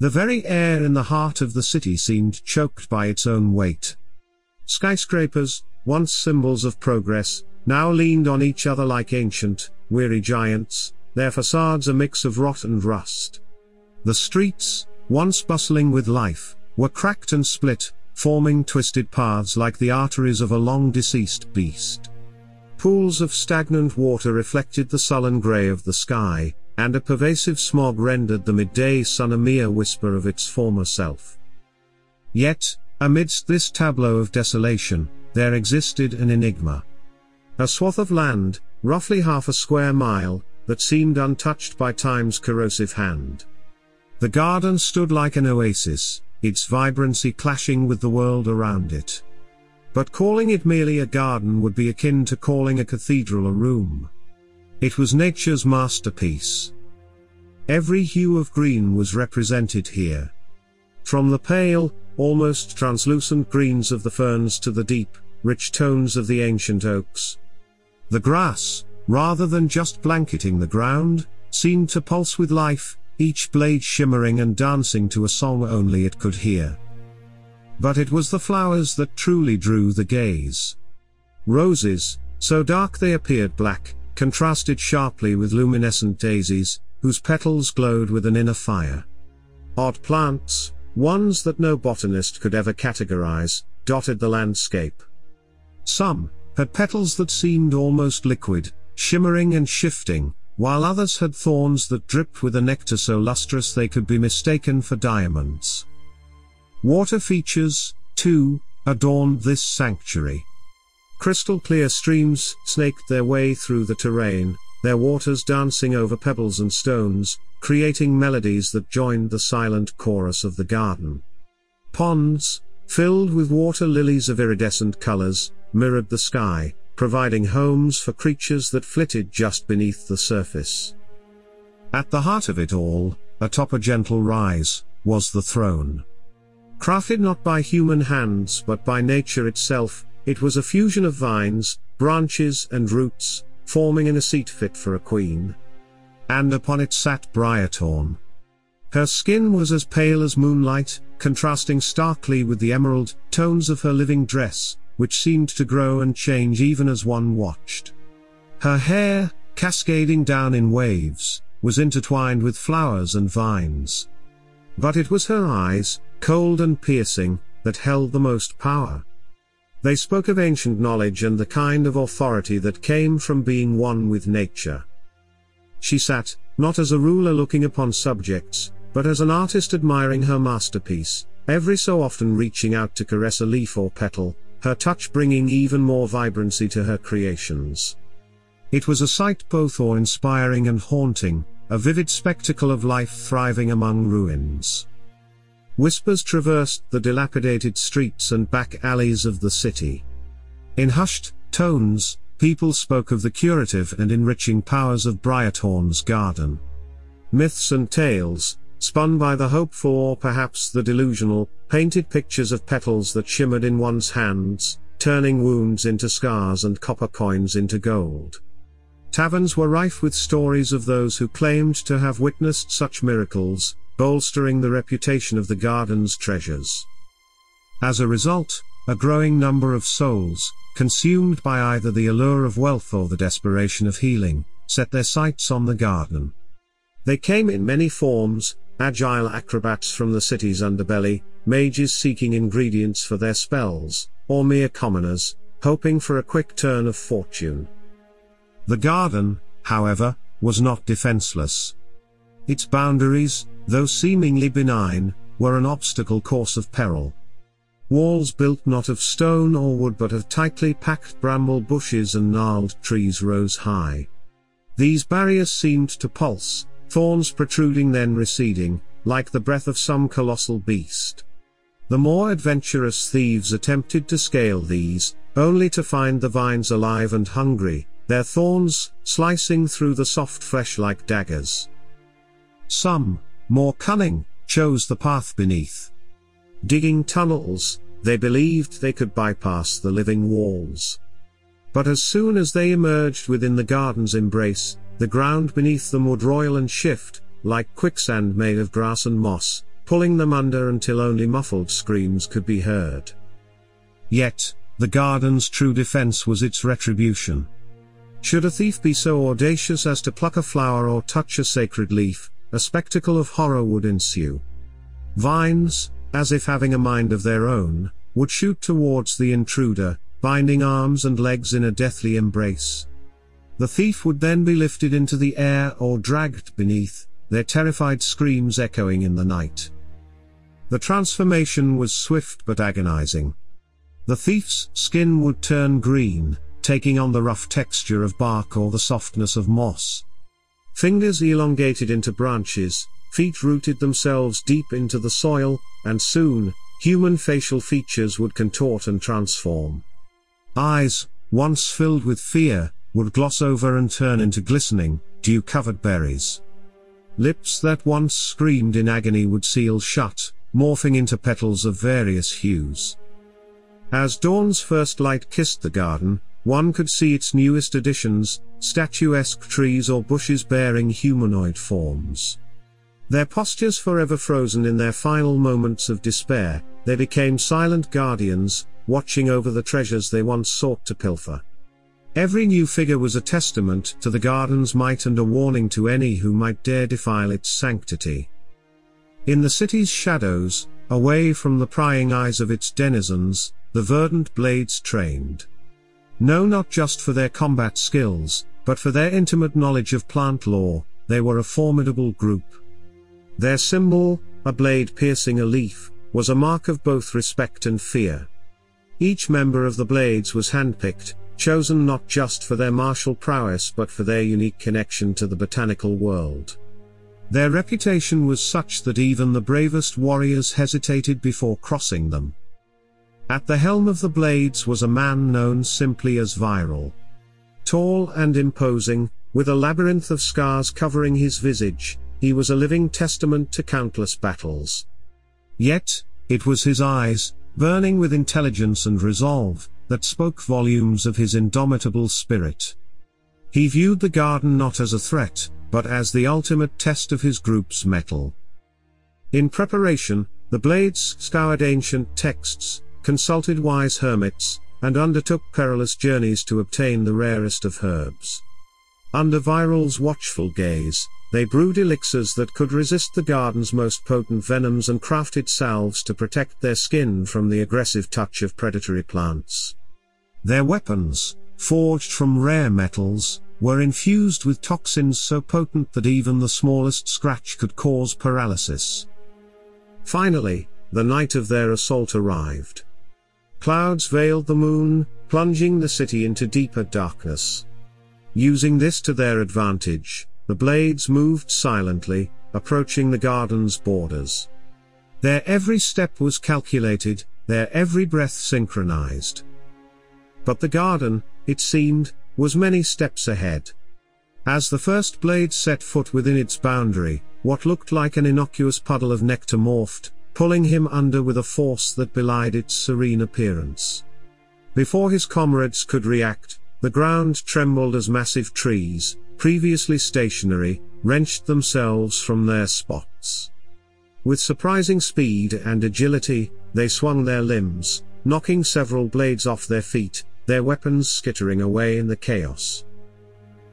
The very air in the heart of the city seemed choked by its own weight. Skyscrapers, once symbols of progress, now leaned on each other like ancient, weary giants, their facades a mix of rot and rust. The streets, once bustling with life, were cracked and split, forming twisted paths like the arteries of a long deceased beast. Pools of stagnant water reflected the sullen grey of the sky, and a pervasive smog rendered the midday sun a mere whisper of its former self. Yet, amidst this tableau of desolation, there existed an enigma. A swath of land, roughly half a square mile, that seemed untouched by time's corrosive hand. The garden stood like an oasis, its vibrancy clashing with the world around it. But calling it merely a garden would be akin to calling a cathedral a room. It was nature's masterpiece. Every hue of green was represented here. From the pale, almost translucent greens of the ferns to the deep, rich tones of the ancient oaks. The grass, rather than just blanketing the ground, seemed to pulse with life, each blade shimmering and dancing to a song only it could hear. But it was the flowers that truly drew the gaze. Roses, so dark they appeared black, contrasted sharply with luminescent daisies, whose petals glowed with an inner fire. Odd plants, ones that no botanist could ever categorize, dotted the landscape. Some had petals that seemed almost liquid, shimmering and shifting, while others had thorns that dripped with a nectar so lustrous they could be mistaken for diamonds. Water features, too, adorned this sanctuary. Crystal clear streams snaked their way through the terrain, their waters dancing over pebbles and stones, creating melodies that joined the silent chorus of the garden. Ponds, filled with water lilies of iridescent colors, mirrored the sky, providing homes for creatures that flitted just beneath the surface. At the heart of it all, atop a gentle rise, was the throne. Crafted not by human hands but by nature itself, it was a fusion of vines, branches and roots, forming in a seat fit for a queen. And upon it sat Briarthorn. Her skin was as pale as moonlight, contrasting starkly with the emerald tones of her living dress, which seemed to grow and change even as one watched. Her hair, cascading down in waves, was intertwined with flowers and vines. But it was her eyes, cold and piercing, that held the most power. They spoke of ancient knowledge and the kind of authority that came from being one with nature. She sat, not as a ruler looking upon subjects, but as an artist admiring her masterpiece, every so often reaching out to caress a leaf or petal, her touch bringing even more vibrancy to her creations. It was a sight both awe-inspiring and haunting, a vivid spectacle of life thriving among ruins. Whispers traversed the dilapidated streets and back alleys of the city. In hushed tones, people spoke of the curative and enriching powers of Briarthorn's garden. Myths and tales, spun by the hopeful or perhaps the delusional, painted pictures of petals that shimmered in one's hands, turning wounds into scars and copper coins into gold. Taverns were rife with stories of those who claimed to have witnessed such miracles, bolstering the reputation of the garden's treasures. As a result, a growing number of souls, consumed by either the allure of wealth or the desperation of healing, set their sights on the garden. They came in many forms, agile acrobats from the city's underbelly, mages seeking ingredients for their spells, or mere commoners, hoping for a quick turn of fortune. The garden, however, was not defenseless. Its boundaries, though seemingly benign, were an obstacle course of peril. Walls built not of stone or wood but of tightly packed bramble bushes and gnarled trees rose high. These barriers seemed to pulse, thorns protruding then receding, like the breath of some colossal beast. The more adventurous thieves attempted to scale these, only to find the vines alive and hungry, their thorns slicing through the soft flesh like daggers. Some, more cunning, chose the path beneath. Digging tunnels, they believed they could bypass the living walls. But as soon as they emerged within the garden's embrace, the ground beneath them would roil and shift, like quicksand made of grass and moss, pulling them under until only muffled screams could be heard. Yet, the garden's true defense was its retribution. Should a thief be so audacious as to pluck a flower or touch a sacred leaf, a spectacle of horror would ensue. Vines, as if having a mind of their own, would shoot towards the intruder, binding arms and legs in a deathly embrace. The thief would then be lifted into the air or dragged beneath, their terrified screams echoing in the night. The transformation was swift but agonizing. The thief's skin would turn green, taking on the rough texture of bark or the softness of moss. Fingers elongated into branches, feet rooted themselves deep into the soil, and soon, human facial features would contort and transform. Eyes, once filled with fear, would gloss over and turn into glistening, dew-covered berries. Lips that once screamed in agony would seal shut, morphing into petals of various hues. As dawn's first light kissed the garden, one could see its newest additions, statuesque trees or bushes bearing humanoid forms. Their postures forever frozen in their final moments of despair, they became silent guardians, watching over the treasures they once sought to pilfer. Every new figure was a testament to the garden's might and a warning to any who might dare defile its sanctity. In the city's shadows, away from the prying eyes of its denizens, the verdant blades trained. No not just for their combat skills, but for their intimate knowledge of plant lore, they were a formidable group. Their symbol, a blade piercing a leaf, was a mark of both respect and fear. Each member of the Blades was handpicked, chosen not just for their martial prowess but for their unique connection to the botanical world. Their reputation was such that even the bravest warriors hesitated before crossing them. At the helm of the Blades was a man known simply as Viral. Tall and imposing, with a labyrinth of scars covering his visage, he was a living testament to countless battles. Yet, it was his eyes, burning with intelligence and resolve, that spoke volumes of his indomitable spirit. He viewed the garden not as a threat, but as the ultimate test of his group's mettle. In preparation, the Blades scoured ancient texts, consulted wise hermits, and undertook perilous journeys to obtain the rarest of herbs. Under Viral's watchful gaze, they brewed elixirs that could resist the garden's most potent venoms and crafted salves to protect their skin from the aggressive touch of predatory plants. Their weapons, forged from rare metals, were infused with toxins so potent that even the smallest scratch could cause paralysis. Finally, the night of their assault arrived. Clouds veiled the moon, plunging the city into deeper darkness. Using this to their advantage, the blades moved silently, approaching the garden's borders. Their every step was calculated, their every breath synchronized. But the garden, it seemed, was many steps ahead. As the first blade set foot within its boundary, what looked like an innocuous puddle of nectar morphed, pulling him under with a force that belied its serene appearance. Before his comrades could react, the ground trembled as massive trees, previously stationary, wrenched themselves from their spots. With surprising speed and agility, they swung their limbs, knocking several blades off their feet, their weapons skittering away in the chaos.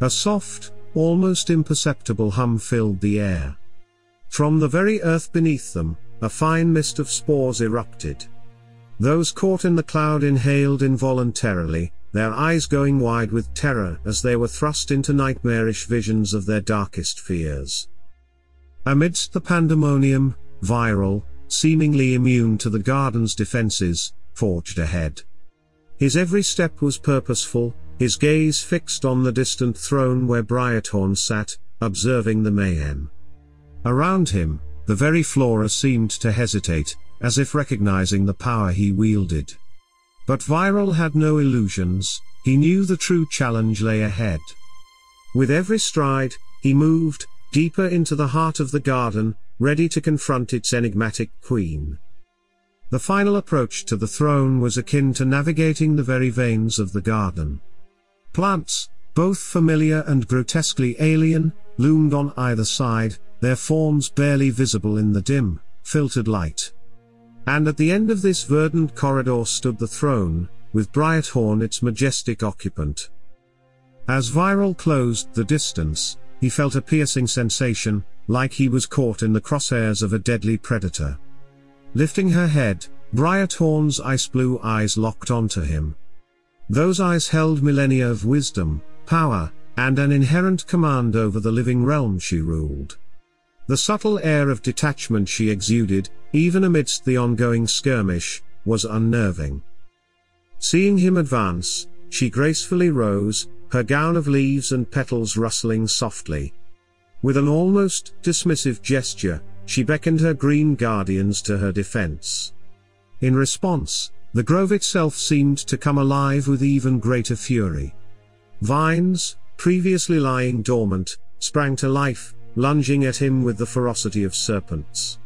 A soft, almost imperceptible hum filled the air. From the very earth beneath them, a fine mist of spores erupted. Those caught in the cloud inhaled involuntarily, their eyes going wide with terror as they were thrust into nightmarish visions of their darkest fears. Amidst the pandemonium, Viral, seemingly immune to the garden's defenses, forged ahead. His every step was purposeful, his gaze fixed on the distant throne where Briarthorn sat, observing the mayhem. Around him, the very flora seemed to hesitate, as if recognizing the power he wielded. But Viral had no illusions, he knew the true challenge lay ahead. With every stride, he moved, deeper into the heart of the garden, ready to confront its enigmatic queen. The final approach to the throne was akin to navigating the very veins of the garden. Plants, both familiar and grotesquely alien, loomed on either side, their forms barely visible in the dim, filtered light. And at the end of this verdant corridor stood the throne, with Briarthorn its majestic occupant. As Viral closed the distance, he felt a piercing sensation, like he was caught in the crosshairs of a deadly predator. Lifting her head, Briarthorn's ice blue eyes locked onto him. Those eyes held millennia of wisdom, power, and an inherent command over the living realm she ruled. The subtle air of detachment she exuded, even amidst the ongoing skirmish, was unnerving. Seeing him advance, she gracefully rose, her gown of leaves and petals rustling softly. With an almost dismissive gesture, she beckoned her green guardians to her defense. In response, the grove itself seemed to come alive with even greater fury. Vines, previously lying dormant, sprang to life, lunging at him with the ferocity of serpents.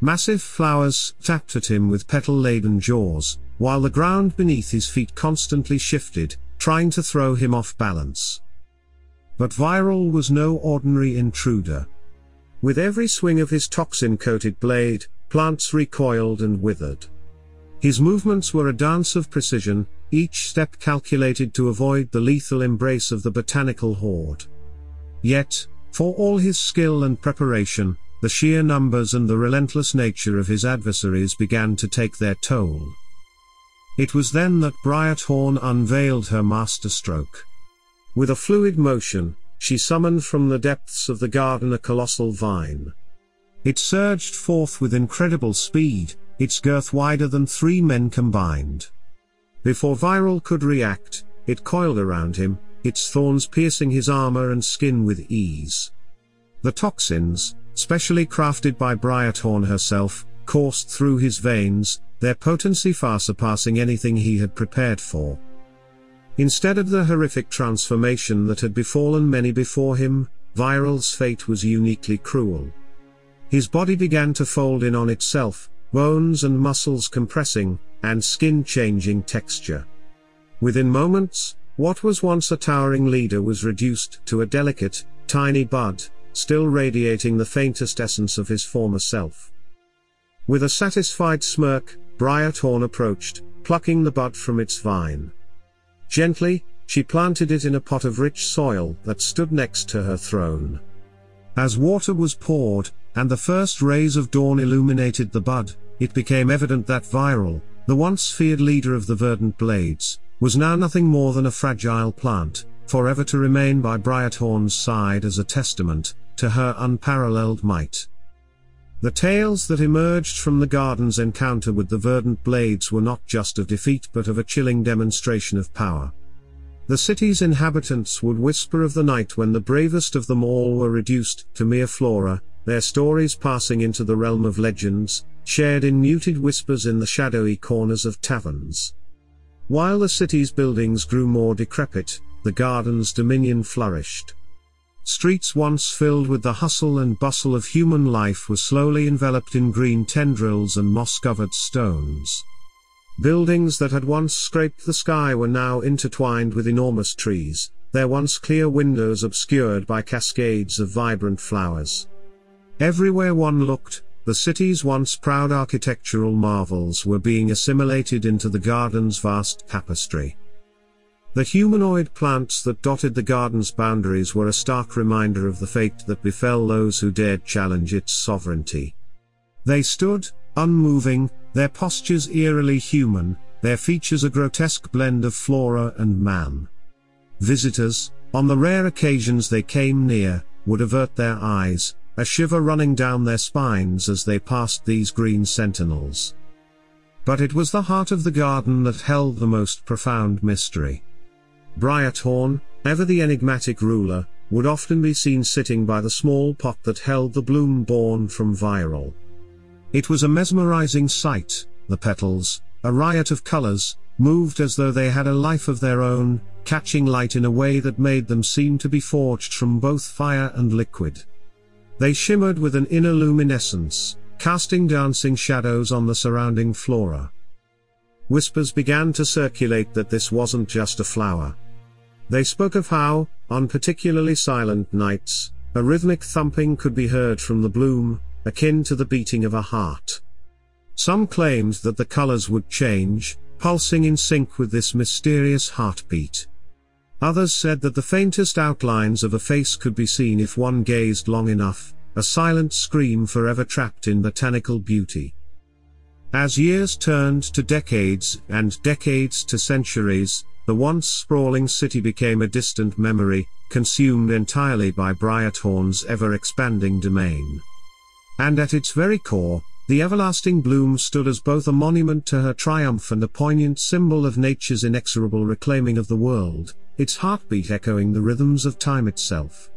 Massive flowers tapped at him with petal-laden jaws, while the ground beneath his feet constantly shifted, trying to throw him off balance. But Viral was no ordinary intruder. With every swing of his toxin-coated blade, plants recoiled and withered. His movements were a dance of precision, each step calculated to avoid the lethal embrace of the botanical horde. Yet, for all his skill and preparation, the sheer numbers and the relentless nature of his adversaries began to take their toll. It was then that Briarthorn unveiled her masterstroke. With a fluid motion, she summoned from the depths of the garden a colossal vine. It surged forth with incredible speed, its girth wider than three men combined. Before Viral could react, it coiled around him, its thorns piercing his armor and skin with ease. The toxins, specially crafted by Briarthorn herself, coursed through his veins, their potency far surpassing anything he had prepared for. Instead of the horrific transformation that had befallen many before him, Viral's fate was uniquely cruel. His body began to fold in on itself, bones and muscles compressing, and skin changing texture. Within moments, what was once a towering leader was reduced to a delicate, tiny bud, still radiating the faintest essence of his former self. With a satisfied smirk, Briarthorn approached, plucking the bud from its vine. Gently, she planted it in a pot of rich soil that stood next to her throne. As water was poured, and the first rays of dawn illuminated the bud, it became evident that Viral, the once feared leader of the Verdant Blades, was now nothing more than a fragile plant, forever to remain by Briarthorn's side as a testament to her unparalleled might. The tales that emerged from the garden's encounter with the verdant blades were not just of defeat but of a chilling demonstration of power. The city's inhabitants would whisper of the night when the bravest of them all were reduced to mere flora, their stories passing into the realm of legends, shared in muted whispers in the shadowy corners of taverns. While the city's buildings grew more decrepit, the garden's dominion flourished. Streets once filled with the hustle and bustle of human life were slowly enveloped in green tendrils and moss-covered stones. Buildings that had once scraped the sky were now intertwined with enormous trees, their once clear windows obscured by cascades of vibrant flowers. Everywhere one looked, the city's once proud architectural marvels were being assimilated into the garden's vast tapestry. The humanoid plants that dotted the garden's boundaries were a stark reminder of the fate that befell those who dared challenge its sovereignty. They stood, unmoving, their postures eerily human, their features a grotesque blend of flora and man. Visitors, on the rare occasions they came near, would avert their eyes, a shiver running down their spines as they passed these green sentinels. But it was the heart of the garden that held the most profound mystery. Briarthorn, ever the enigmatic ruler, would often be seen sitting by the small pot that held the bloom born from Viral. It was a mesmerizing sight, the petals, a riot of colors, moved as though they had a life of their own, catching light in a way that made them seem to be forged from both fire and liquid. They shimmered with an inner luminescence, casting dancing shadows on the surrounding flora. Whispers began to circulate that this wasn't just a flower. They spoke of how, on particularly silent nights, a rhythmic thumping could be heard from the bloom, akin to the beating of a heart. Some claimed that the colors would change, pulsing in sync with this mysterious heartbeat. Others said that the faintest outlines of a face could be seen if one gazed long enough, a silent scream forever trapped in botanical beauty. As years turned to decades and decades to centuries, the once sprawling city became a distant memory, consumed entirely by Briarthorn's ever-expanding domain. And at its very core, the everlasting bloom stood as both a monument to her triumph and a poignant symbol of nature's inexorable reclaiming of the world, its heartbeat echoing the rhythms of time itself.